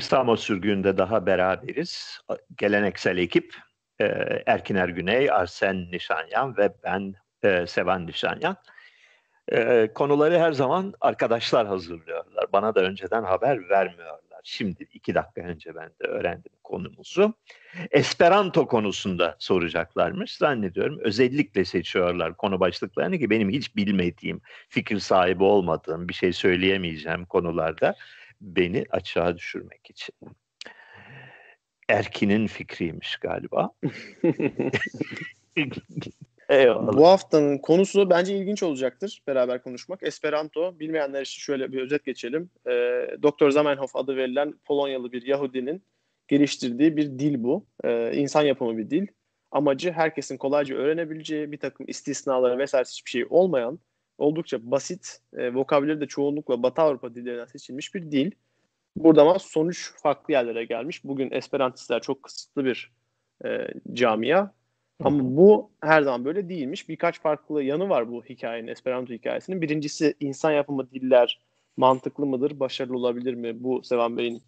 Samo sürgünde daha beraberiz. Geleneksel ekip e, Erkiner Güney, Arsen Nişanyan ve ben e, Sevan Nişanyan. E, konuları her zaman arkadaşlar hazırlıyorlar. Bana da önceden haber vermiyorlar. Şimdi iki dakika önce ben de öğrendim konumuzu. Esperanto konusunda soracaklarmış zannediyorum. Özellikle seçiyorlar konu başlıklarını ki benim hiç bilmediğim, fikir sahibi olmadığım bir şey söyleyemeyeceğim konularda beni açığa düşürmek için. Erkin'in fikriymiş galiba. Eyvallah. Bu haftanın konusu bence ilginç olacaktır beraber konuşmak. Esperanto, bilmeyenler için şöyle bir özet geçelim. E, Doktor Zamenhof adı verilen Polonyalı bir Yahudinin geliştirdiği bir dil bu. E, insan yapımı bir dil. Amacı herkesin kolayca öğrenebileceği bir takım istisnaları vesaire hiçbir şey olmayan oldukça basit, e, vokabüleri de çoğunlukla Batı Avrupa dillerinden seçilmiş bir dil. Burada ama sonuç farklı yerlere gelmiş. Bugün Esperantistler çok kısıtlı bir e, camia. Ama bu her zaman böyle değilmiş. Birkaç farklı yanı var bu hikayenin, Esperanto hikayesinin. Birincisi insan yapımı diller mantıklı mıdır, başarılı olabilir mi? Bu Sevan Bey'in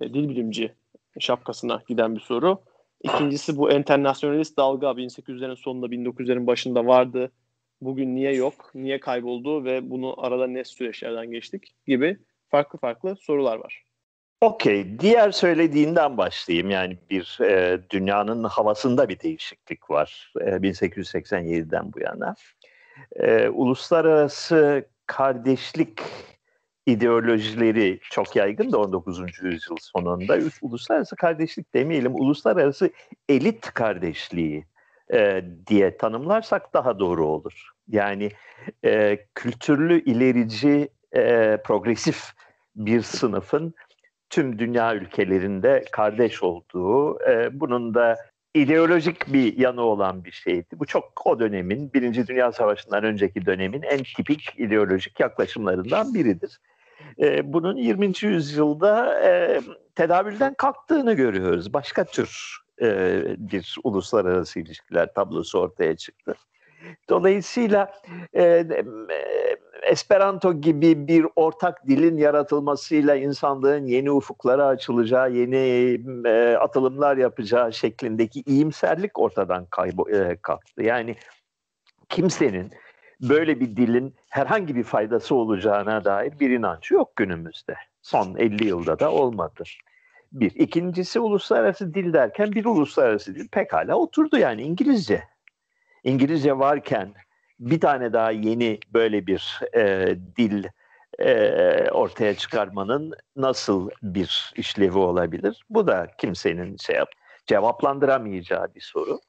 e, dil bilimci şapkasına giden bir soru. İkincisi bu enternasyonalist dalga 1800'lerin sonunda 1900'lerin başında vardı. Bugün niye yok, niye kayboldu ve bunu arada ne süreçlerden geçtik gibi farklı farklı sorular var. Okey. Diğer söylediğinden başlayayım. Yani bir e, dünyanın havasında bir değişiklik var e, 1887'den bu yana. E, uluslararası kardeşlik ideolojileri çok yaygın da 19. yüzyıl sonunda. Uluslararası kardeşlik demeyelim, uluslararası elit kardeşliği e, diye tanımlarsak daha doğru olur. Yani e, kültürlü, ilerici, e, progresif bir sınıfın tüm dünya ülkelerinde kardeş olduğu, e, bunun da ideolojik bir yanı olan bir şeydi. Bu çok o dönemin, Birinci Dünya Savaşı'ndan önceki dönemin en tipik ideolojik yaklaşımlarından biridir. E, bunun 20. yüzyılda e, tedavülden kalktığını görüyoruz. Başka tür e, bir uluslararası ilişkiler tablosu ortaya çıktı. Dolayısıyla e, Esperanto gibi bir ortak dilin yaratılmasıyla insanlığın yeni ufuklara açılacağı, yeni e, atılımlar yapacağı şeklindeki iyimserlik ortadan kaybo e, kalktı. Yani kimsenin böyle bir dilin herhangi bir faydası olacağına dair bir inancı yok günümüzde. Son 50 yılda da olmadı. Bir. İkincisi uluslararası dil derken bir uluslararası dil pekala oturdu yani İngilizce. İngilizce varken bir tane daha yeni böyle bir e, dil e, ortaya çıkarmanın nasıl bir işlevi olabilir? Bu da kimsenin şey yap, cevaplandıramayacağı bir soru.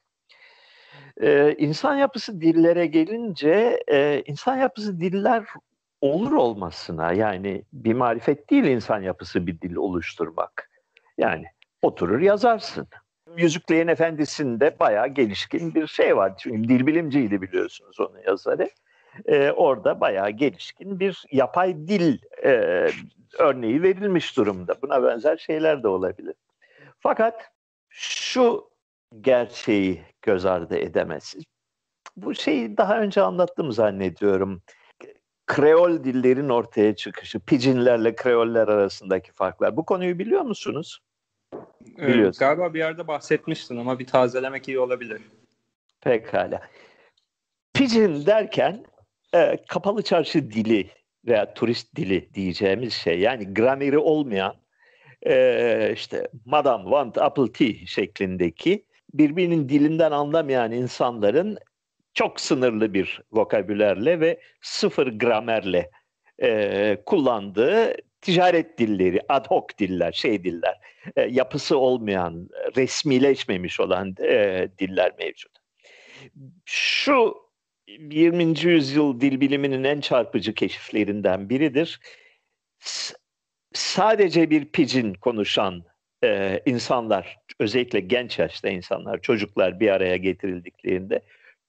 Ee, insan yapısı dillere gelince e, insan yapısı diller olur olmasına yani bir marifet değil insan yapısı bir dil oluşturmak. Yani oturur yazarsın. Yüzükleyen Efendisi'nde bayağı gelişkin bir şey var. Çünkü dil bilimciydi biliyorsunuz onun yazarı. Ee, orada bayağı gelişkin bir yapay dil e, örneği verilmiş durumda. Buna benzer şeyler de olabilir. Fakat şu gerçeği göz ardı edemezsiniz. Bu şeyi daha önce anlattım zannediyorum. Kreol dillerin ortaya çıkışı, pidginlerle kreoller arasındaki farklar. Bu konuyu biliyor musunuz? Evet, galiba bir yerde bahsetmiştin ama bir tazelemek iyi olabilir. Pekala. Pidgin derken e, kapalı çarşı dili veya turist dili diyeceğimiz şey yani grameri olmayan e, işte Madame want apple tea şeklindeki birbirinin dilinden anlamayan insanların çok sınırlı bir vokabülerle ve sıfır gramerle e, kullandığı ticaret dilleri, ad hoc diller, şey diller, e, yapısı olmayan, resmileşmemiş olan e, diller mevcut. Şu 20. yüzyıl dil biliminin en çarpıcı keşiflerinden biridir. S- sadece bir pidgin konuşan e, insanlar, özellikle genç yaşta insanlar, çocuklar bir araya getirildiklerinde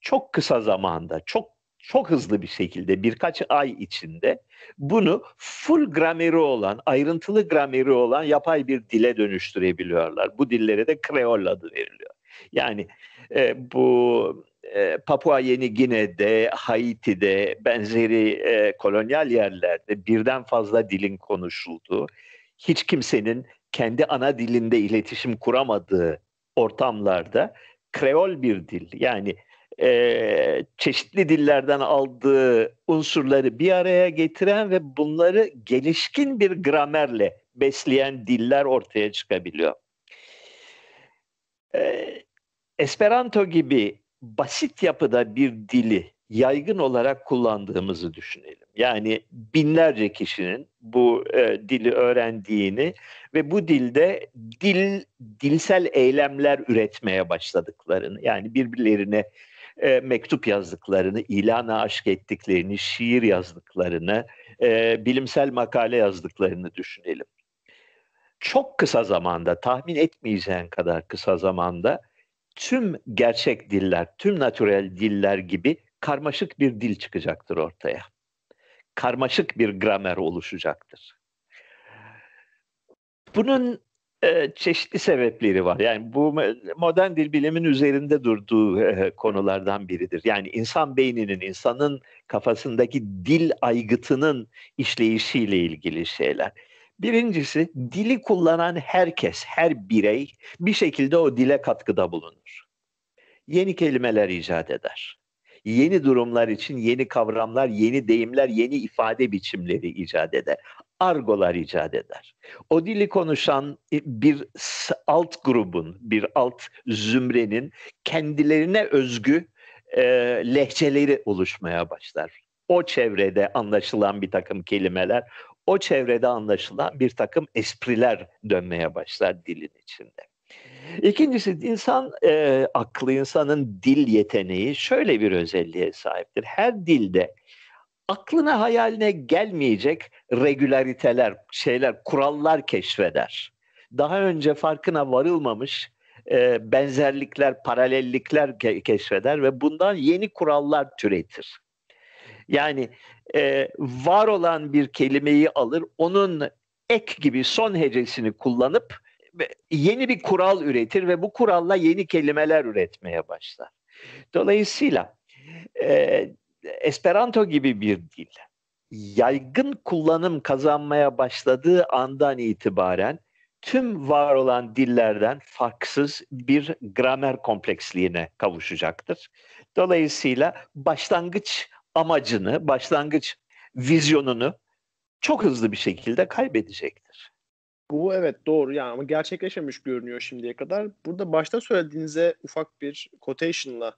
çok kısa zamanda, çok çok hızlı bir şekilde birkaç ay içinde bunu full grameri olan, ayrıntılı grameri olan yapay bir dile dönüştürebiliyorlar. Bu dillere de Kreol adı veriliyor. Yani e, bu e, Papua Yeni Gine'de, Haiti'de, benzeri e, kolonyal yerlerde birden fazla dilin konuşulduğu, hiç kimsenin kendi ana dilinde iletişim kuramadığı ortamlarda kreol bir dil yani e, çeşitli dillerden aldığı unsurları bir araya getiren ve bunları gelişkin bir gramerle besleyen diller ortaya çıkabiliyor. E, Esperanto gibi basit yapıda bir dili yaygın olarak kullandığımızı düşünelim. Yani binlerce kişinin bu e, dili öğrendiğini ve bu dilde dil dilsel eylemler üretmeye başladıklarını yani birbirlerine e, mektup yazdıklarını, ilana aşk ettiklerini, şiir yazdıklarını, e, bilimsel makale yazdıklarını düşünelim. Çok kısa zamanda, tahmin etmeyeceğin kadar kısa zamanda tüm gerçek diller, tüm natürel diller gibi karmaşık bir dil çıkacaktır ortaya. Karmaşık bir gramer oluşacaktır. Bunun çeşitli sebepleri var. Yani bu modern dil bilimin üzerinde durduğu e, konulardan biridir. Yani insan beyninin, insanın kafasındaki dil aygıtının işleyişiyle ilgili şeyler. Birincisi dili kullanan herkes, her birey bir şekilde o dile katkıda bulunur. Yeni kelimeler icat eder. Yeni durumlar için yeni kavramlar, yeni deyimler, yeni ifade biçimleri icat eder argolar icat eder. O dili konuşan bir alt grubun, bir alt zümrenin kendilerine özgü e, lehçeleri oluşmaya başlar. O çevrede anlaşılan bir takım kelimeler, o çevrede anlaşılan bir takım espriler dönmeye başlar dilin içinde. İkincisi insan e, aklı, insanın dil yeteneği şöyle bir özelliğe sahiptir. Her dilde aklına hayaline gelmeyecek regülariteler, şeyler, kurallar keşfeder. Daha önce farkına varılmamış e, benzerlikler, paralellikler ke- keşfeder ve bundan yeni kurallar türetir. Yani e, var olan bir kelimeyi alır, onun ek gibi son hecesini kullanıp yeni bir kural üretir ve bu kuralla yeni kelimeler üretmeye başlar. Dolayısıyla e, Esperanto gibi bir dil yaygın kullanım kazanmaya başladığı andan itibaren tüm var olan dillerden farksız bir gramer kompleksliğine kavuşacaktır. Dolayısıyla başlangıç amacını, başlangıç vizyonunu çok hızlı bir şekilde kaybedecektir. Bu evet doğru yani ama gerçekleşmemiş görünüyor şimdiye kadar. Burada başta söylediğinize ufak bir quotation'la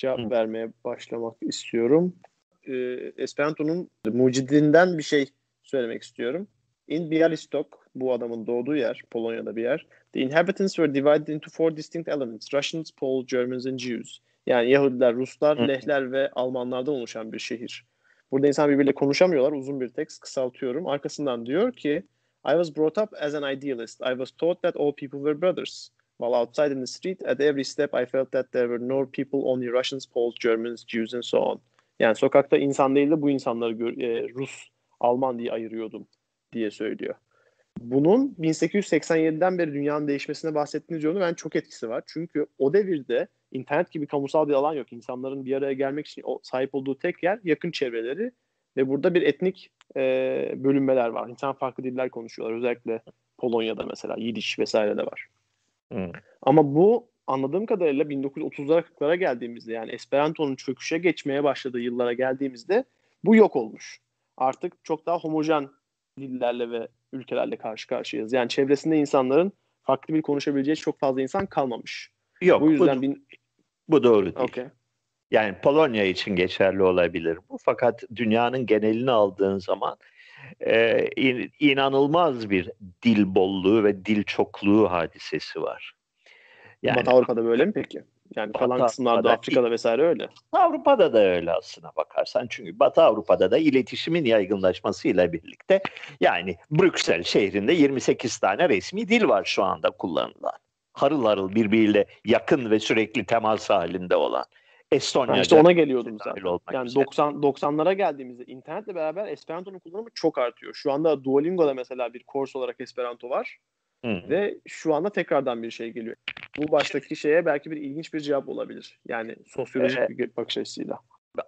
cevap Hı. vermeye başlamak istiyorum. E, Esperanto'nun mucidinden bir şey söylemek istiyorum. In Bialystok, bu adamın doğduğu yer, Polonya'da bir yer. The inhabitants were divided into four distinct elements. Russians, Poles, Germans and Jews. Yani Yahudiler, Ruslar, Hı. Lehler ve Almanlardan oluşan bir şehir. Burada insan birbiriyle konuşamıyorlar. Uzun bir tekst kısaltıyorum. Arkasından diyor ki I was brought up as an idealist. I was taught that all people were brothers. While outside in the street, at every step I felt that there were no people, only Russians, Poles, Germans, Jews and so on. Yani sokakta insan değil de bu insanları gör, e, Rus, Alman diye ayırıyordum diye söylüyor. Bunun 1887'den beri dünyanın değişmesine bahsettiğiniz yönü ben çok etkisi var. Çünkü o devirde internet gibi kamusal bir alan yok. İnsanların bir araya gelmek için sahip olduğu tek yer yakın çevreleri ve burada bir etnik e, bölünmeler var. İnsan farklı diller konuşuyorlar. Özellikle Polonya'da mesela Yidiş vesaire de var. Ama bu anladığım kadarıyla 1930'lara 40'lara geldiğimizde yani Esperanto'nun çöküşe geçmeye başladığı yıllara geldiğimizde bu yok olmuş. Artık çok daha homojen dillerle ve ülkelerle karşı karşıyayız. Yani çevresinde insanların farklı bir konuşabileceği çok fazla insan kalmamış. Yok. Bu yüzden bu, bin... bu doğru değil. Okay. Yani Polonya için geçerli olabilir bu. Fakat dünyanın genelini aldığın zaman e, in, inanılmaz bir dil bolluğu ve dil çokluğu hadisesi var. Yani, Batı Avrupa'da böyle mi peki? Yani kalan Batı kısımlarda Avrupa'da, Afrika'da vesaire öyle. Avrupa'da da öyle aslına bakarsan. Çünkü Batı Avrupa'da da iletişimin yaygınlaşmasıyla birlikte yani Brüksel şehrinde 28 tane resmi dil var şu anda kullanılan. Harıl harıl birbiriyle yakın ve sürekli temas halinde olan. Estonya. Yani işte ona geliyordum zaten. Yani üzere. 90 90'lara geldiğimizde internetle beraber Esperanto'nun kullanımı çok artıyor. Şu anda Duolingo'da mesela bir kurs olarak Esperanto var. Hı. Ve şu anda tekrardan bir şey geliyor. Bu baştaki şeye belki bir ilginç bir cevap olabilir. Yani sosyolojik evet. bir bakış açısıyla.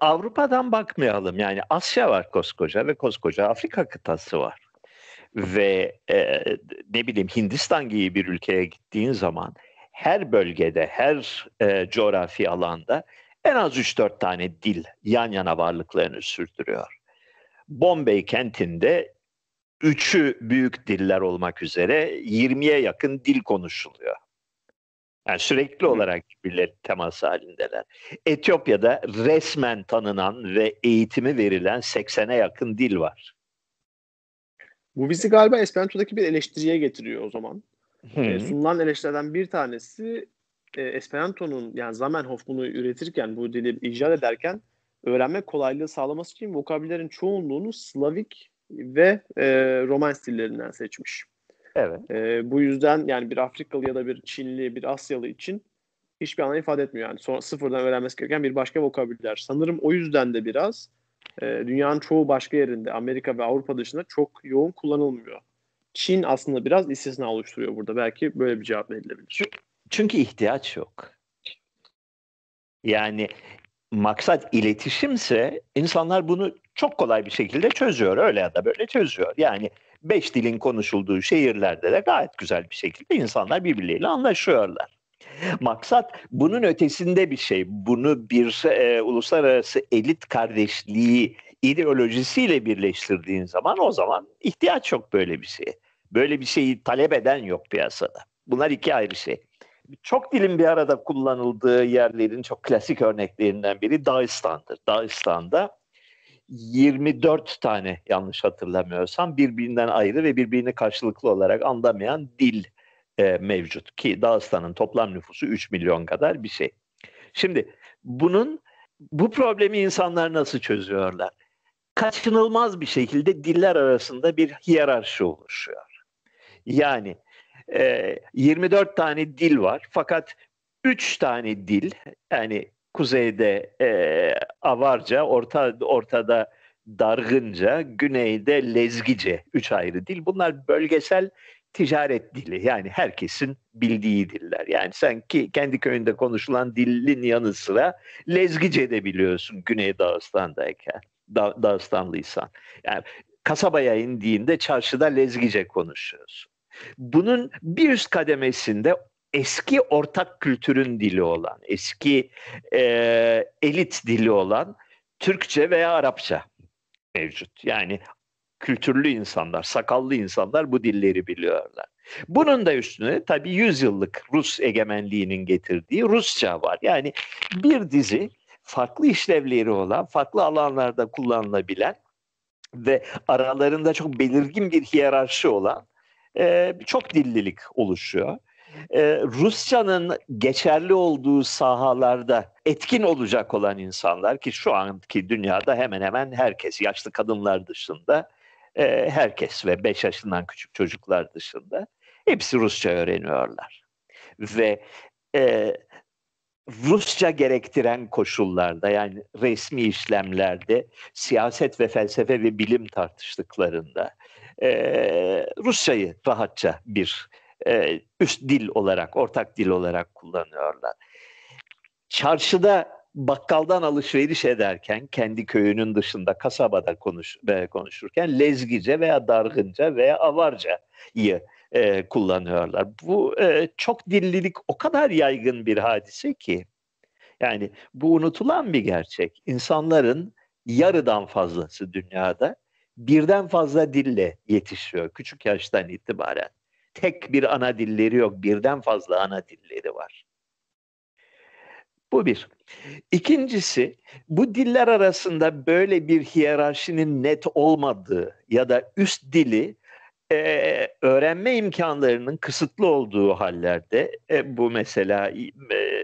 Avrupa'dan bakmayalım. Yani Asya var koskoca ve koskoca Afrika kıtası var. ve e, ne bileyim Hindistan gibi bir ülkeye gittiğin zaman her bölgede, her e, coğrafi alanda en az 3-4 tane dil yan yana varlıklarını sürdürüyor. Bombay kentinde üçü büyük diller olmak üzere 20'ye yakın dil konuşuluyor. Yani sürekli olarak birbirleri temas halindeler. Etiyopya'da resmen tanınan ve eğitimi verilen 80'e yakın dil var. Bu bizi galiba Esperanto'daki bir eleştiriye getiriyor o zaman. E, sunulan eleştirilerden bir tanesi e, Esperanto'nun yani Zamenhof bunu üretirken, bu dili icat ederken öğrenme kolaylığı sağlaması için vokabülerin çoğunluğunu Slavik ve e, Roman stillerinden seçmiş. Evet. E, bu yüzden yani bir Afrikalı ya da bir Çinli, bir Asyalı için hiçbir anlam ifade etmiyor. Yani sonra sıfırdan öğrenmesi gereken bir başka vokabüler. Sanırım o yüzden de biraz e, dünyanın çoğu başka yerinde, Amerika ve Avrupa dışında çok yoğun kullanılmıyor. Çin aslında biraz istisna oluşturuyor burada. Belki böyle bir cevap verilebilir. Çünkü ihtiyaç yok. Yani maksat iletişimse insanlar bunu çok kolay bir şekilde çözüyor. Öyle ya da böyle çözüyor. Yani beş dilin konuşulduğu şehirlerde de gayet güzel bir şekilde insanlar birbirleriyle anlaşıyorlar. Maksat bunun ötesinde bir şey. Bunu bir e, uluslararası elit kardeşliği ideolojisiyle birleştirdiğin zaman o zaman ihtiyaç yok böyle bir şeye. Böyle bir şeyi talep eden yok piyasada. Bunlar iki ayrı şey. Çok dilin bir arada kullanıldığı yerlerin çok klasik örneklerinden biri Dağıstan'dır. Dağıstan'da 24 tane yanlış hatırlamıyorsam birbirinden ayrı ve birbirini karşılıklı olarak anlamayan dil e, mevcut ki Dağıstan'ın toplam nüfusu 3 milyon kadar bir şey. Şimdi bunun bu problemi insanlar nasıl çözüyorlar? Kaçınılmaz bir şekilde diller arasında bir hiyerarşi oluşuyor. Yani e, 24 tane dil var fakat 3 tane dil yani kuzeyde e, Avarca, orta, ortada Dargınca, güneyde Lezgice üç ayrı dil. Bunlar bölgesel ticaret dili yani herkesin bildiği diller. Yani sen ki kendi köyünde konuşulan dilin yanı sıra Lezgice de biliyorsun Güney Dağıstan'dayken, da, Dağıstanlıysan. Yani kasabaya indiğinde çarşıda Lezgice konuşuyorsun. Bunun bir üst kademesinde eski ortak kültürün dili olan, eski e, elit dili olan Türkçe veya Arapça mevcut. Yani kültürlü insanlar, sakallı insanlar bu dilleri biliyorlar. Bunun da üstüne tabii yüzyıllık Rus egemenliğinin getirdiği Rusça var. Yani bir dizi farklı işlevleri olan, farklı alanlarda kullanılabilen ve aralarında çok belirgin bir hiyerarşi olan e, çok dillilik oluşuyor. Ee, Rusçanın geçerli olduğu sahalarda etkin olacak olan insanlar ki şu anki dünyada hemen hemen herkes yaşlı kadınlar dışında e, herkes ve 5 yaşından küçük çocuklar dışında hepsi Rusça öğreniyorlar. Ve e, Rusça gerektiren koşullarda yani resmi işlemlerde siyaset ve felsefe ve bilim tartıştıklarında e, Rusçayı rahatça bir e, üst dil olarak, ortak dil olarak kullanıyorlar. Çarşıda bakkaldan alışveriş ederken kendi köyünün dışında kasabada konuş, e, konuşurken lezgice veya dargınca veya avarcayı e, kullanıyorlar. Bu e, çok dillilik o kadar yaygın bir hadise ki yani bu unutulan bir gerçek. İnsanların yarıdan fazlası dünyada birden fazla dille yetişiyor küçük yaştan itibaren tek bir ana dilleri yok. Birden fazla ana dilleri var. Bu bir. İkincisi, bu diller arasında böyle bir hiyerarşinin net olmadığı ya da üst dili e, öğrenme imkanlarının kısıtlı olduğu hallerde, e, bu mesela e,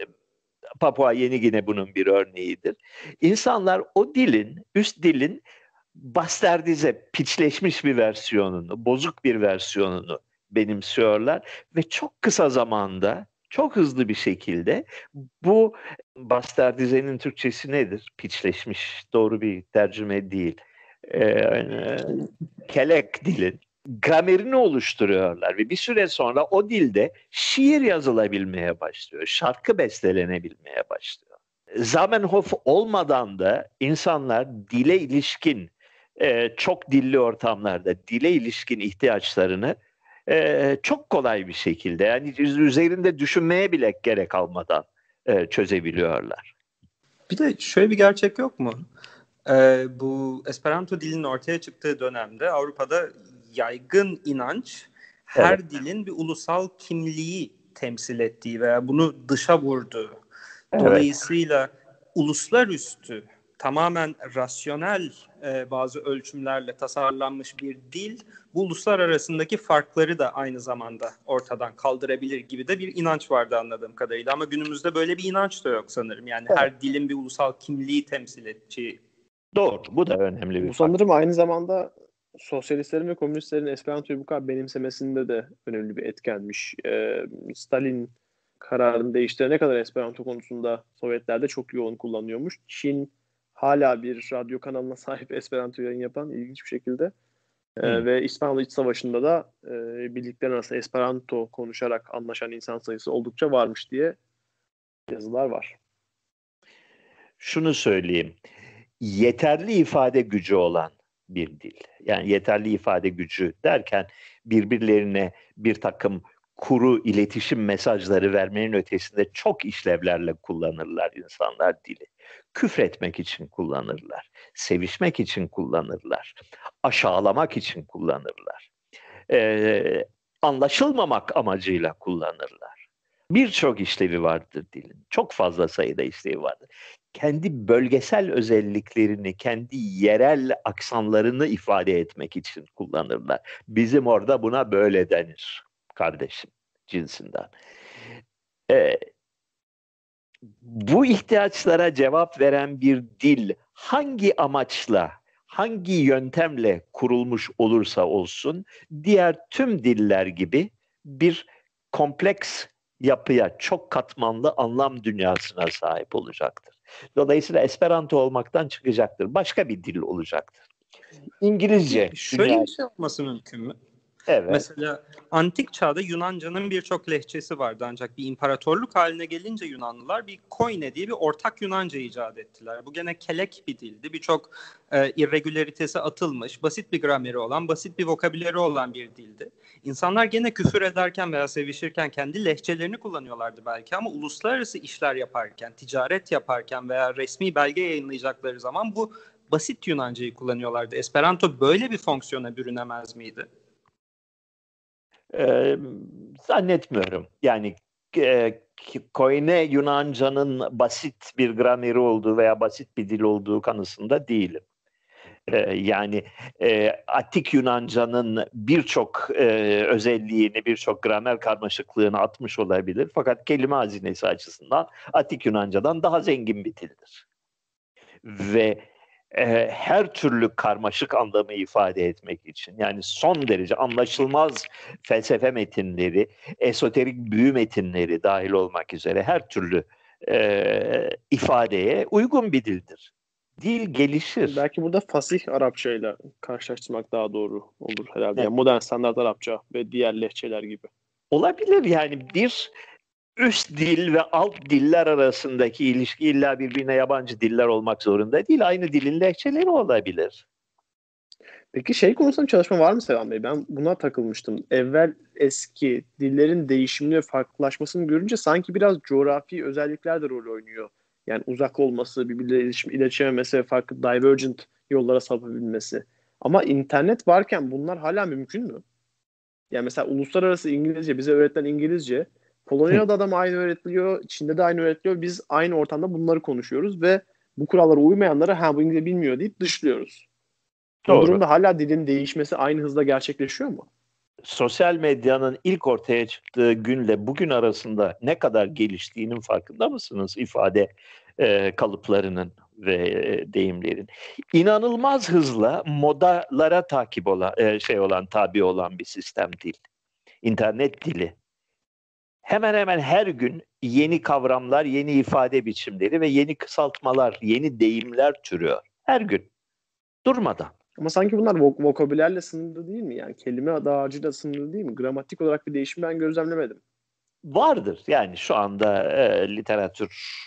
Papua Yeni Gine bunun bir örneğidir. İnsanlar o dilin, üst dilin bastardize, piçleşmiş bir versiyonunu, bozuk bir versiyonunu benimsiyorlar ve çok kısa zamanda çok hızlı bir şekilde bu bastardizenin Türkçesi nedir? Piçleşmiş doğru bir tercüme değil. Ee, kelek dilin gramerini oluşturuyorlar ve bir süre sonra o dilde şiir yazılabilmeye başlıyor. Şarkı bestelenebilmeye başlıyor. Zamenhof olmadan da insanlar dile ilişkin e, çok dilli ortamlarda dile ilişkin ihtiyaçlarını e, çok kolay bir şekilde yani üzerinde düşünmeye bile gerek almadan e, çözebiliyorlar. Bir de şöyle bir gerçek yok mu? Ee, bu Esperanto dilinin ortaya çıktığı dönemde Avrupa'da yaygın inanç her evet. dilin bir ulusal kimliği temsil ettiği veya bunu dışa vurduğu. Evet. Dolayısıyla uluslararası tamamen rasyonel e, bazı ölçümlerle tasarlanmış bir dil bu uluslar arasındaki farkları da aynı zamanda ortadan kaldırabilir gibi de bir inanç vardı anladığım kadarıyla ama günümüzde böyle bir inanç da yok sanırım. Yani evet. her dilin bir ulusal kimliği temsil edeceği. Doğru. Bu da önemli bir Bu sanırım aynı zamanda sosyalistlerin ve komünistlerin Esperanto'yu bu kadar benimsemesinde de önemli bir etkenmiş. Ee, Stalin kararını değiştirene kadar Esperanto konusunda Sovyetlerde çok yoğun kullanıyormuş. Çin hala bir radyo kanalına sahip Esperanto yayın yapan ilginç bir şekilde. Ee, ve İspanyol İç Savaşı'nda da e, birlikler arasında Esperanto konuşarak anlaşan insan sayısı oldukça varmış diye yazılar var. Şunu söyleyeyim. Yeterli ifade gücü olan bir dil. Yani yeterli ifade gücü derken birbirlerine bir takım kuru iletişim mesajları vermenin ötesinde çok işlevlerle kullanırlar insanlar dili. Küfretmek için kullanırlar, sevişmek için kullanırlar, aşağılamak için kullanırlar, ee, anlaşılmamak amacıyla kullanırlar. Birçok işlevi vardır dilin. Çok fazla sayıda işlevi vardır. Kendi bölgesel özelliklerini, kendi yerel aksanlarını ifade etmek için kullanırlar. Bizim orada buna böyle denir kardeşim cinsinden. Ee, bu ihtiyaçlara cevap veren bir dil hangi amaçla, hangi yöntemle kurulmuş olursa olsun diğer tüm diller gibi bir kompleks yapıya, çok katmanlı anlam dünyasına sahip olacaktır. Dolayısıyla Esperanto olmaktan çıkacaktır. Başka bir dil olacaktır. İngilizce. Şöyle dünya... bir şey yapması mümkün mü? Evet. Mesela antik çağda Yunanca'nın birçok lehçesi vardı ancak bir imparatorluk haline gelince Yunanlılar bir koine diye bir ortak Yunanca icat ettiler. Bu gene kelek bir dildi. Birçok e, irregülaritesi atılmış, basit bir grameri olan, basit bir vokabüleri olan bir dildi. İnsanlar gene küfür ederken veya sevişirken kendi lehçelerini kullanıyorlardı belki ama uluslararası işler yaparken, ticaret yaparken veya resmi belge yayınlayacakları zaman bu basit Yunancayı kullanıyorlardı. Esperanto böyle bir fonksiyona bürünemez miydi? E, zannetmiyorum. Yani e, Koine Yunanca'nın basit bir grameri olduğu veya basit bir dil olduğu kanısında değilim. E, yani e, Atik Yunanca'nın birçok e, özelliğini, birçok gramer karmaşıklığını atmış olabilir. Fakat kelime hazinesi açısından Atik Yunanca'dan daha zengin bir dildir. Ve e, her türlü karmaşık anlamı ifade etmek için yani son derece anlaşılmaz felsefe metinleri, esoterik büyü metinleri dahil olmak üzere her türlü e, ifadeye uygun bir dildir. Dil gelişir. Belki burada fasih Arapça ile karşılaştırmak daha doğru olur herhalde. Evet. Yani modern standart Arapça ve diğer lehçeler gibi. Olabilir yani bir üst dil ve alt diller arasındaki ilişki illa birbirine yabancı diller olmak zorunda değil. Aynı dilin lehçeleri olabilir. Peki şey konusunda çalışma var mı Selam Bey? Ben buna takılmıştım. Evvel eski dillerin değişimini ve farklılaşmasını görünce sanki biraz coğrafi özellikler de rol oynuyor. Yani uzak olması, birbirleriyle iletişim, iletişememesi ve farklı divergent yollara sapabilmesi. Ama internet varken bunlar hala mümkün mü? Yani mesela uluslararası İngilizce, bize öğretilen İngilizce Polonya'da adam aynı öğretiliyor, Çin'de de aynı öğretiliyor. Biz aynı ortamda bunları konuşuyoruz ve bu kurallara uymayanlara ha bu İngilizce bilmiyor deyip dışlıyoruz. Doğru. Bu durumda hala dilin değişmesi aynı hızda gerçekleşiyor mu? Sosyal medyanın ilk ortaya çıktığı günle bugün arasında ne kadar geliştiğinin farkında mısınız ifade e, kalıplarının ve e, deyimlerin? İnanılmaz hızla modalara takip olan e, şey olan tabi olan bir sistem dil. İnternet dili hemen hemen her gün yeni kavramlar, yeni ifade biçimleri ve yeni kısaltmalar, yeni deyimler türüyor. Her gün. Durmadan. Ama sanki bunlar vok- vokabülerle sınırlı değil mi? Yani kelime dağarcığıyla sınırlı değil mi? Gramatik olarak bir değişim ben gözlemlemedim. Vardır. Yani şu anda e, literatür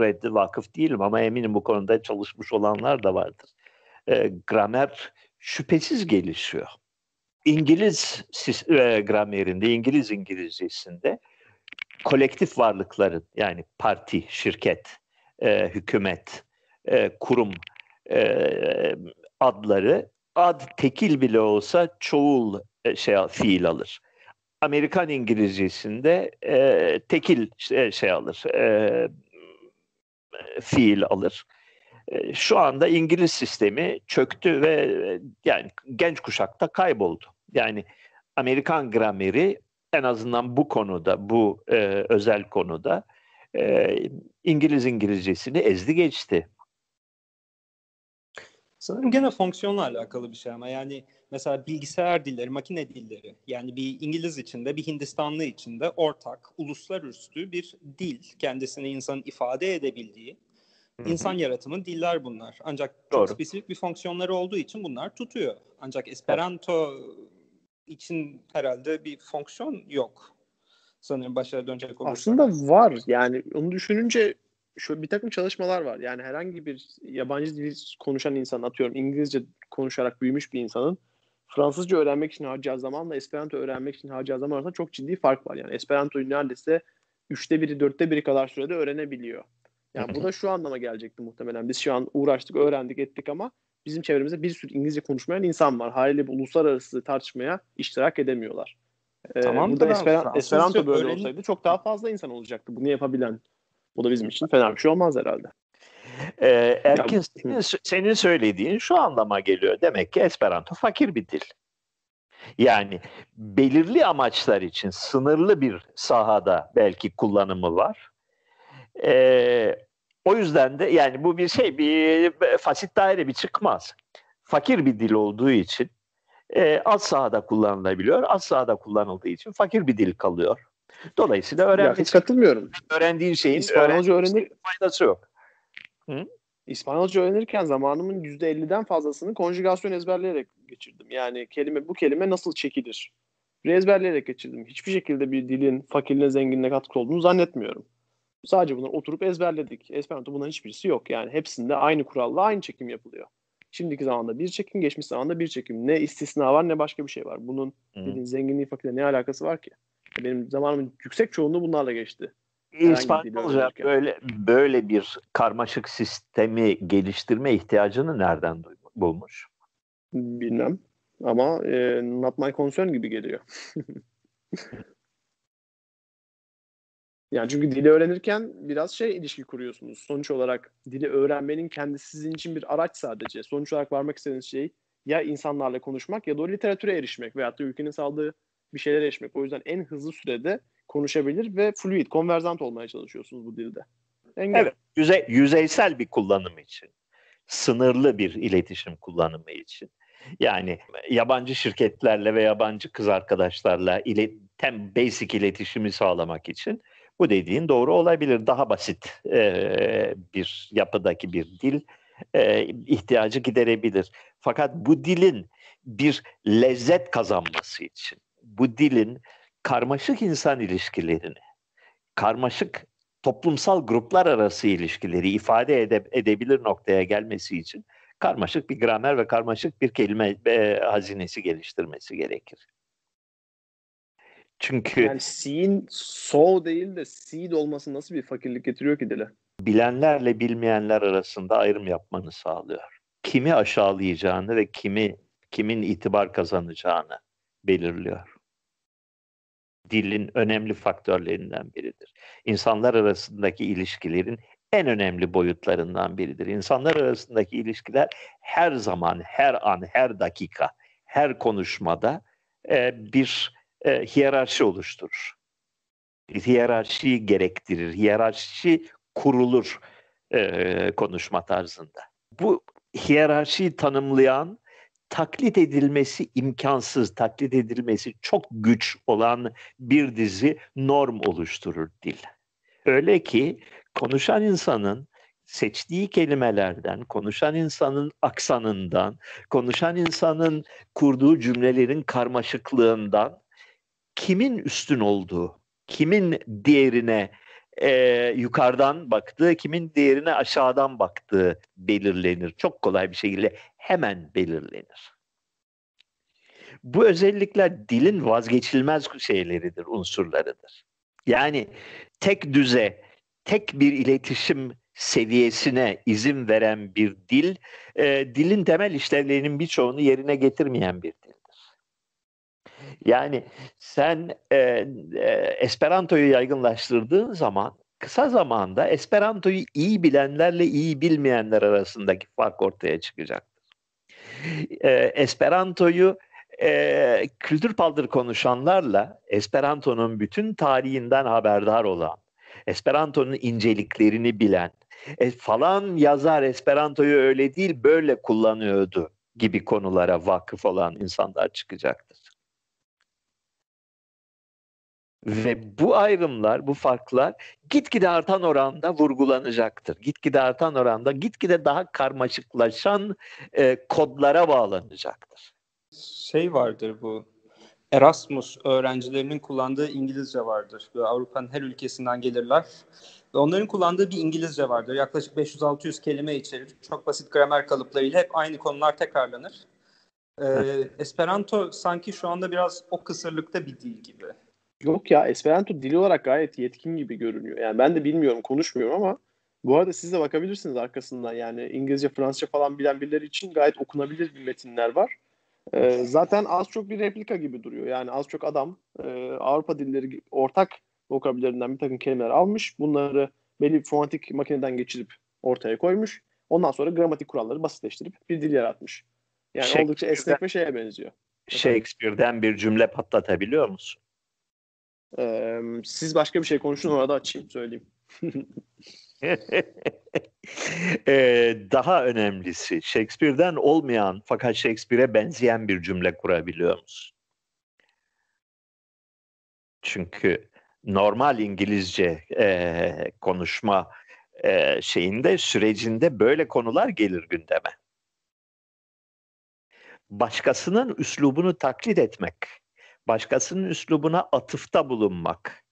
reddi vakıf değilim ama eminim bu konuda çalışmış olanlar da vardır. e, gramer şüphesiz gelişiyor. İngiliz e, gramerinde, İngiliz İngilizcesinde kolektif varlıkların yani parti, şirket, e, hükümet, e, kurum e, adları ad tekil bile olsa çoğul e, şey fiil alır. Amerikan İngilizcesinde e, tekil şey, şey alır, e, fiil alır. E, şu anda İngiliz sistemi çöktü ve e, yani genç kuşakta kayboldu. Yani Amerikan grameri en azından bu konuda, bu e, özel konuda e, İngiliz İngilizcesini ezdi geçti. Sanırım gene fonksiyonla alakalı bir şey ama yani mesela bilgisayar dilleri, makine dilleri yani bir İngiliz içinde bir Hindistanlı içinde ortak, uluslararası bir dil. Kendisini insanın ifade edebildiği insan yaratımı diller bunlar. Ancak çok Doğru. spesifik bir fonksiyonları olduğu için bunlar tutuyor. Ancak Esperanto için herhalde bir fonksiyon yok. Sanırım başa dönecek olursak. Aslında var. Yani onu düşününce şu bir takım çalışmalar var. Yani herhangi bir yabancı dil konuşan insan atıyorum İngilizce konuşarak büyümüş bir insanın Fransızca öğrenmek için harcayacağı zamanla Esperanto öğrenmek için harcayacağı zaman arasında çok ciddi fark var. Yani Esperanto'yu neredeyse üçte biri, dörtte biri kadar sürede öğrenebiliyor. Yani bu da şu anlama gelecekti muhtemelen. Biz şu an uğraştık, öğrendik, ettik ama bizim çevremizde bir sürü İngilizce konuşmayan insan var. Haliyle bir uluslararası tartışmaya iştirak edemiyorlar. Ee, tamam da Esperanto, Esperanto böyle öğrenin... olsaydı çok daha fazla insan olacaktı bunu yapabilen. Bu da bizim için fena bir şey olmaz herhalde. Ee, Erkin senin, senin söylediğin şu anlama geliyor. Demek ki Esperanto fakir bir dil. Yani belirli amaçlar için sınırlı bir sahada belki kullanımı var. Ee, o yüzden de yani bu bir şey bir fasit daire bir çıkmaz. Fakir bir dil olduğu için e, az sahada kullanılabiliyor. Az sahada kullanıldığı için fakir bir dil kalıyor. Dolayısıyla öğrenmek hiç katılmıyorum. Öğrendiğin şeyin İspanyolca öğrenir faydası yok. Hı? İspanyolca öğrenirken zamanımın %50'den fazlasını konjugasyon ezberleyerek geçirdim. Yani kelime bu kelime nasıl çekilir? Ezberleyerek geçirdim. Hiçbir şekilde bir dilin fakirliğine zenginliğine katkı olduğunu zannetmiyorum. Sadece bunları oturup ezberledik. Esperanto bunların hiçbirisi yok. Yani hepsinde aynı kuralla aynı çekim yapılıyor. Şimdiki zamanda bir çekim, geçmiş zamanda bir çekim. Ne istisna var ne başka bir şey var. Bunun hmm. dilin zenginliği fakirliğe ne alakası var ki? Benim zamanımın yüksek çoğunluğu bunlarla geçti. İspanyolca böyle böyle bir karmaşık sistemi geliştirme ihtiyacını nereden bulmuş? Bilmem. Ama e, not my concern gibi geliyor. Yani çünkü dili öğrenirken biraz şey ilişki kuruyorsunuz. Sonuç olarak dili öğrenmenin kendisi sizin için bir araç sadece. Sonuç olarak varmak istediğiniz şey ya insanlarla konuşmak ya da o literatüre erişmek veyahut da ülkenin sağladığı bir şeylere erişmek. O yüzden en hızlı sürede konuşabilir ve fluid, konverzant olmaya çalışıyorsunuz bu dilde. Engel. Evet, yüzey, yüzeysel bir kullanım için. Sınırlı bir iletişim kullanımı için. Yani yabancı şirketlerle ve yabancı kız arkadaşlarla ile, tem basic iletişimi sağlamak için bu dediğin doğru olabilir. Daha basit e, bir yapıdaki bir dil e, ihtiyacı giderebilir. Fakat bu dilin bir lezzet kazanması için, bu dilin karmaşık insan ilişkilerini, karmaşık toplumsal gruplar arası ilişkileri ifade ede, edebilir noktaya gelmesi için karmaşık bir gramer ve karmaşık bir kelime e, hazinesi geliştirmesi gerekir. Çünkü yani C'in so değil de seed olması nasıl bir fakirlik getiriyor ki dile? Bilenlerle bilmeyenler arasında ayrım yapmanı sağlıyor. Kimi aşağılayacağını ve kimi kimin itibar kazanacağını belirliyor. Dilin önemli faktörlerinden biridir. İnsanlar arasındaki ilişkilerin en önemli boyutlarından biridir. İnsanlar arasındaki ilişkiler her zaman, her an, her dakika, her konuşmada e, bir e, hiyerarşi oluşturur. Hiyerarşiyi gerektirir. Hiyerarşi kurulur e, konuşma tarzında. Bu hiyerarşiyi tanımlayan taklit edilmesi imkansız, taklit edilmesi çok güç olan bir dizi norm oluşturur dil. Öyle ki konuşan insanın seçtiği kelimelerden, konuşan insanın aksanından, konuşan insanın kurduğu cümlelerin karmaşıklığından kimin üstün olduğu, kimin diğerine e, yukarıdan baktığı, kimin diğerine aşağıdan baktığı belirlenir. Çok kolay bir şekilde hemen belirlenir. Bu özellikler dilin vazgeçilmez şeyleridir, unsurlarıdır. Yani tek düze, tek bir iletişim seviyesine izin veren bir dil, e, dilin temel işlevlerinin birçoğunu yerine getirmeyen bir. Yani sen e, e, Esperanto'yu yaygınlaştırdığın zaman kısa zamanda Esperanto'yu iyi bilenlerle iyi bilmeyenler arasındaki fark ortaya çıkacaktır. E, Esperanto'yu e, kültür paldır konuşanlarla Esperanto'nun bütün tarihinden haberdar olan, Esperanto'nun inceliklerini bilen, e, falan yazar Esperanto'yu öyle değil böyle kullanıyordu gibi konulara vakıf olan insanlar çıkacaktır. Ve bu ayrımlar, bu farklar gitgide artan oranda vurgulanacaktır. Gitgide artan oranda, gitgide daha karmaşıklaşan e, kodlara bağlanacaktır. Şey vardır bu, Erasmus öğrencilerinin kullandığı İngilizce vardır. Böyle Avrupa'nın her ülkesinden gelirler. Ve onların kullandığı bir İngilizce vardır. Yaklaşık 500-600 kelime içerir. Çok basit gramer kalıplarıyla hep aynı konular tekrarlanır. Ee, Esperanto sanki şu anda biraz o kısırlıkta bir dil gibi. Yok ya Esperanto dili olarak gayet yetkin gibi görünüyor. Yani ben de bilmiyorum, konuşmuyorum ama bu arada siz de bakabilirsiniz arkasından. Yani İngilizce, Fransızca falan bilen birileri için gayet okunabilir bir metinler var. Ee, zaten az çok bir replika gibi duruyor. Yani az çok adam e, Avrupa dilleri ortak vokabülerinden bir takım kelimeler almış. Bunları belli bir fonetik makineden geçirip ortaya koymuş. Ondan sonra gramatik kuralları basitleştirip bir dil yaratmış. Yani oldukça esnek ve şeye benziyor. Shakespeare'den bir cümle patlatabiliyor musun? Siz başka bir şey konuşun orada açayım söyleyeyim. ee, daha önemlisi Shakespeare'den olmayan fakat Shakespeare'e benzeyen bir cümle kurabiliyor musun? Çünkü normal İngilizce e, konuşma e, şeyinde sürecinde böyle konular gelir gündeme. Başkasının üslubunu taklit etmek başkasının üslubuna atıfta bulunmak,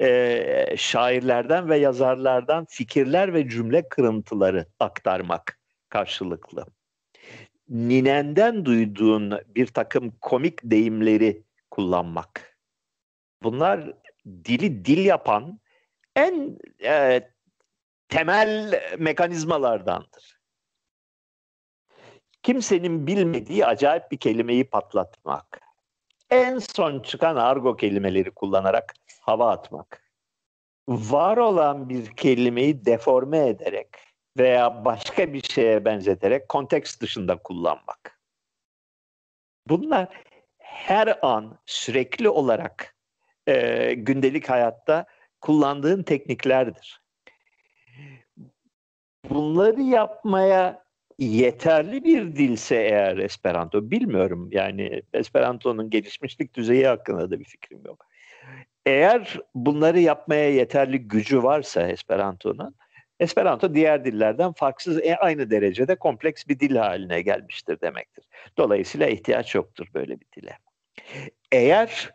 e, şairlerden ve yazarlardan fikirler ve cümle kırıntıları aktarmak karşılıklı. Ninenden duyduğun bir takım komik deyimleri kullanmak. Bunlar dili dil yapan en e, temel mekanizmalardandır. Kimsenin bilmediği acayip bir kelimeyi patlatmak en son çıkan argo kelimeleri kullanarak hava atmak. Var olan bir kelimeyi deforme ederek veya başka bir şeye benzeterek konteks dışında kullanmak. Bunlar her an sürekli olarak e, gündelik hayatta kullandığın tekniklerdir. Bunları yapmaya yeterli bir dilse eğer Esperanto bilmiyorum yani Esperanto'nun gelişmişlik düzeyi hakkında da bir fikrim yok. Eğer bunları yapmaya yeterli gücü varsa Esperanto'nun Esperanto diğer dillerden farksız e, aynı derecede kompleks bir dil haline gelmiştir demektir. Dolayısıyla ihtiyaç yoktur böyle bir dile. Eğer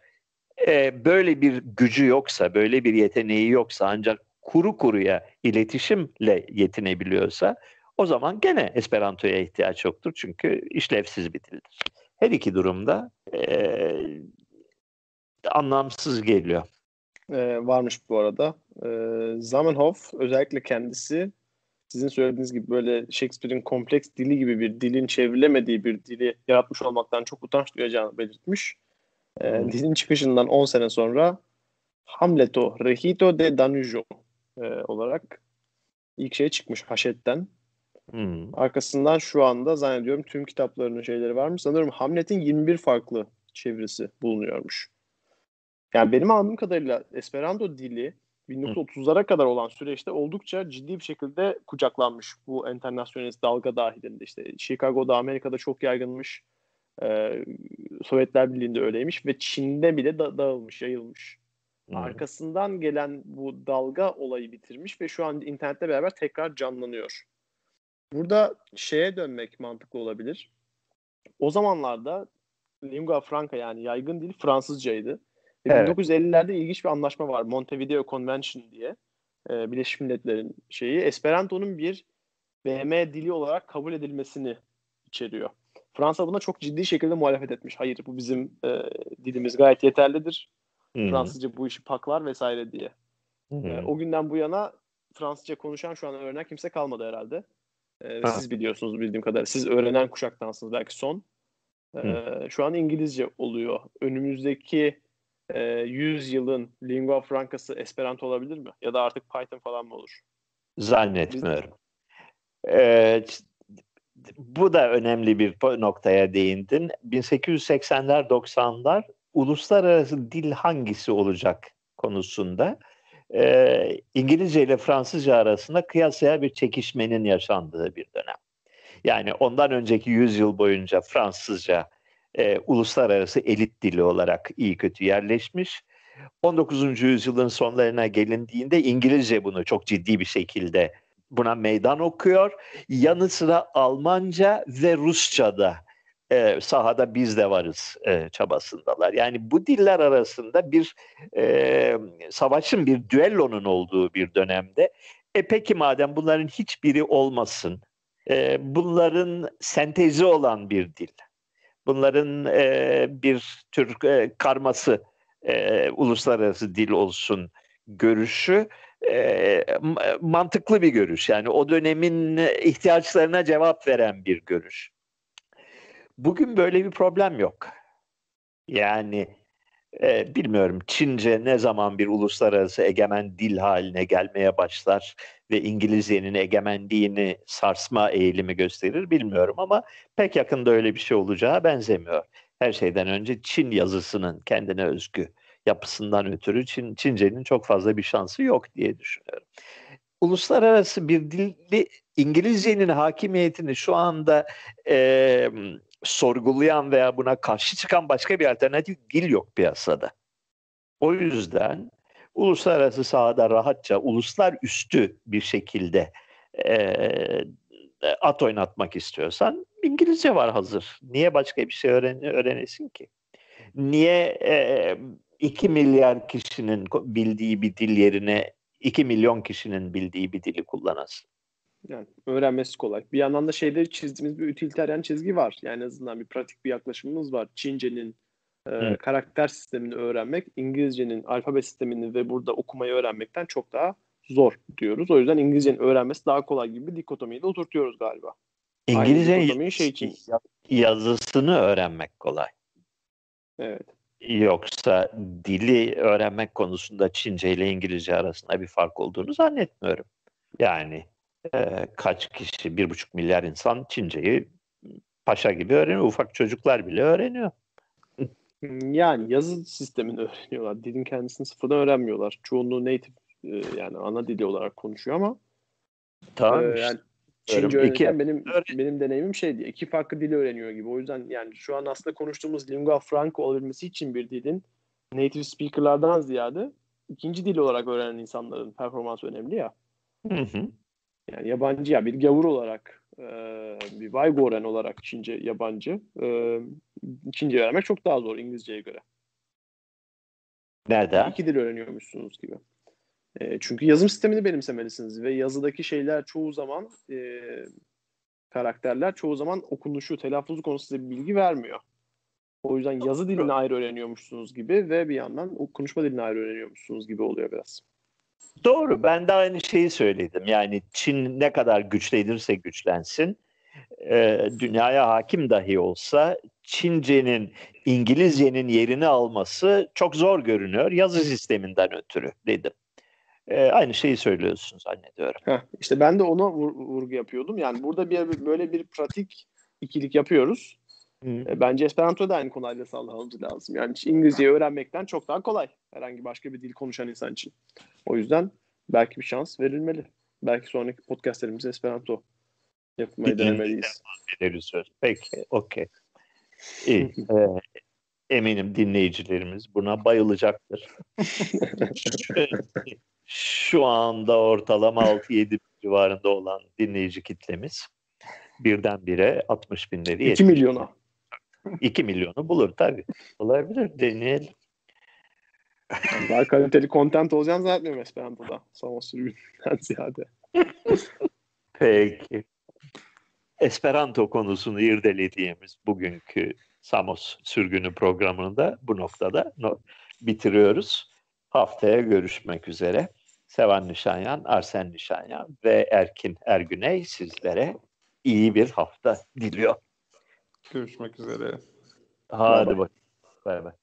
e, böyle bir gücü yoksa, böyle bir yeteneği yoksa ancak kuru kuruya iletişimle yetinebiliyorsa o zaman gene Esperanto'ya ihtiyaç yoktur çünkü işlevsiz bir dildir. Her iki durumda e, anlamsız geliyor. Ee, varmış bu arada. Ee, Zamenhof özellikle kendisi sizin söylediğiniz gibi böyle Shakespeare'in kompleks dili gibi bir dilin çevrilemediği bir dili yaratmış olmaktan çok utanç duyacağını belirtmiş. Hmm. Dilin çıkışından 10 sene sonra Hamleto Regito de Danujo e, olarak ilk şey çıkmış Haşet'ten. Hmm. Arkasından şu anda zannediyorum tüm kitaplarının şeyleri var mı? Sanırım Hamlet'in 21 farklı çevirisi bulunuyormuş. Yani benim anladığım kadarıyla Esperanto dili 1930'lara kadar olan süreçte oldukça ciddi bir şekilde kucaklanmış bu internasyonist dalga dahilinde. İşte Chicago'da, Amerika'da çok yaygınmış. Ee, Sovyetler Birliği'nde öyleymiş ve Çin'de bile da- dağılmış, yayılmış. Hmm. Arkasından gelen bu dalga olayı bitirmiş ve şu an internette beraber tekrar canlanıyor. Burada şeye dönmek mantıklı olabilir. O zamanlarda lingua franca yani yaygın dil Fransızcaydı. Evet. 1950'lerde ilginç bir anlaşma var. Montevideo Convention diye. E, Birleşmiş Milletler'in şeyi. Esperanto'nun bir BM dili olarak kabul edilmesini içeriyor. Fransa buna çok ciddi şekilde muhalefet etmiş. Hayır bu bizim e, dilimiz gayet yeterlidir. Hı-hı. Fransızca bu işi paklar vesaire diye. E, o günden bu yana Fransızca konuşan şu an öğrenen kimse kalmadı herhalde. E, siz biliyorsunuz bildiğim kadarıyla. Siz öğrenen kuşaktansınız belki son. E, şu an İngilizce oluyor. Önümüzdeki e, 100 yılın lingua francası Esperanto olabilir mi? Ya da artık Python falan mı olur? Zannetmiyorum. Biz... Ee, bu da önemli bir noktaya değindin. 1880'ler 90'lar uluslararası dil hangisi olacak konusunda e, İngilizce ile Fransızca arasında kıyasaya bir çekişmenin yaşandığı bir dönem. Yani ondan önceki yüzyıl boyunca Fransızca e, uluslararası elit dili olarak iyi kötü yerleşmiş. 19. yüzyılın sonlarına gelindiğinde İngilizce bunu çok ciddi bir şekilde buna meydan okuyor. Yanı sıra Almanca ve Rusça da e, sahada biz de varız e, çabasındalar. Yani bu diller arasında bir e, savaşın, bir düellonun olduğu bir dönemde e peki madem bunların hiçbiri olmasın, e, bunların sentezi olan bir dil, bunların e, bir tür e, karması e, uluslararası dil olsun görüşü e, mantıklı bir görüş. Yani o dönemin ihtiyaçlarına cevap veren bir görüş. Bugün böyle bir problem yok. Yani e, bilmiyorum Çince ne zaman bir uluslararası egemen dil haline gelmeye başlar ve İngilizcenin egemenliğini sarsma eğilimi gösterir bilmiyorum ama pek yakında öyle bir şey olacağı benzemiyor. Her şeyden önce Çin yazısının kendine özgü yapısından ötürü Çin, Çince'nin çok fazla bir şansı yok diye düşünüyorum. Uluslararası bir dilli İngilizcenin hakimiyetini şu anda e, sorgulayan veya buna karşı çıkan başka bir alternatif dil yok piyasada. O yüzden uluslararası sahada rahatça uluslar üstü bir şekilde e, at oynatmak istiyorsan İngilizce var hazır. Niye başka bir şey öğren öğrenesin ki? Niye e, 2 milyar kişinin bildiği bir dil yerine 2 milyon kişinin bildiği bir dili kullanasın? Yani öğrenmesi kolay. Bir yandan da şeyde çizdiğimiz bir utilitarian çizgi var. Yani en azından bir pratik bir yaklaşımımız var. Çince'nin e, karakter sistemini öğrenmek, İngilizcenin alfabe sistemini ve burada okumayı öğrenmekten çok daha zor diyoruz. O yüzden İngilizcenin öğrenmesi daha kolay gibi bir dikotomiyi de oturtuyoruz galiba. İngilizce şey için. yazısını öğrenmek kolay. Evet. Yoksa dili öğrenmek konusunda Çince ile İngilizce arasında bir fark olduğunu zannetmiyorum. Yani e, kaç kişi, bir buçuk milyar insan Çince'yi paşa gibi öğreniyor. Ufak çocuklar bile öğreniyor. Yani yazı sistemini öğreniyorlar. Dilin kendisini sıfırdan öğrenmiyorlar. Çoğunluğu native yani ana dili olarak konuşuyor ama tamam e, yani Çince öğrenirken benim benim deneyimim şeydi. iki farklı dili öğreniyor gibi. O yüzden yani şu an aslında konuştuğumuz lingua franca olabilmesi için bir dilin native speaker'lardan ziyade ikinci dil olarak öğrenen insanların performansı önemli ya. Hı hı. Yani yabancı ya bir gavur olarak e, bir Vaygoren olarak Çince yabancı e, Çince öğrenmek çok daha zor İngilizceye göre. Nerede? İki dil öğreniyormuşsunuz gibi. E, çünkü yazım sistemini benimsemelisiniz ve yazıdaki şeyler çoğu zaman e, karakterler çoğu zaman okunuşu, telaffuzu konusunda bir bilgi vermiyor. O yüzden yazı dilini ayrı öğreniyormuşsunuz gibi ve bir yandan o konuşma dilini ayrı öğreniyormuşsunuz gibi oluyor biraz. Doğru. Ben de aynı şeyi söyledim. Yani Çin ne kadar güçlenirse güçlensin, e, dünyaya hakim dahi olsa Çince'nin İngilizcenin yerini alması çok zor görünüyor yazı sisteminden ötürü dedim. E, aynı şeyi söylüyorsun zannediyorum. Heh, işte ben de ona vur, vurgu yapıyordum. Yani burada bir böyle bir pratik ikilik yapıyoruz. Hı. E, bence Esperanto da aynı konuyla sağlamamız lazım. Yani İngilizceyi öğrenmekten çok daha kolay. Herhangi başka bir dil konuşan insan için. O yüzden belki bir şans verilmeli. Belki sonraki podcastlerimizde Esperanto yapmayı denemeliyiz. Ederiz Peki, okey. İyi. ee, eminim dinleyicilerimiz buna bayılacaktır. Şu anda ortalama 6-7 civarında olan dinleyici kitlemiz birdenbire 60 binleri 2 milyona. 2 milyonu bulur tabii. Olabilir. Deneyelim. Daha kaliteli content olacağını zannetmiyorum Esperanto'da. Samos sürgünden ziyade. Peki. Esperanto konusunu irdelediğimiz bugünkü Samos sürgünü programını da bu noktada bitiriyoruz. Haftaya görüşmek üzere. Sevan Nişanyan, Arsen Nişanyan ve Erkin Ergüney sizlere iyi bir hafta diliyor. Görüşmek üzere. Hadi bak. Bay bay.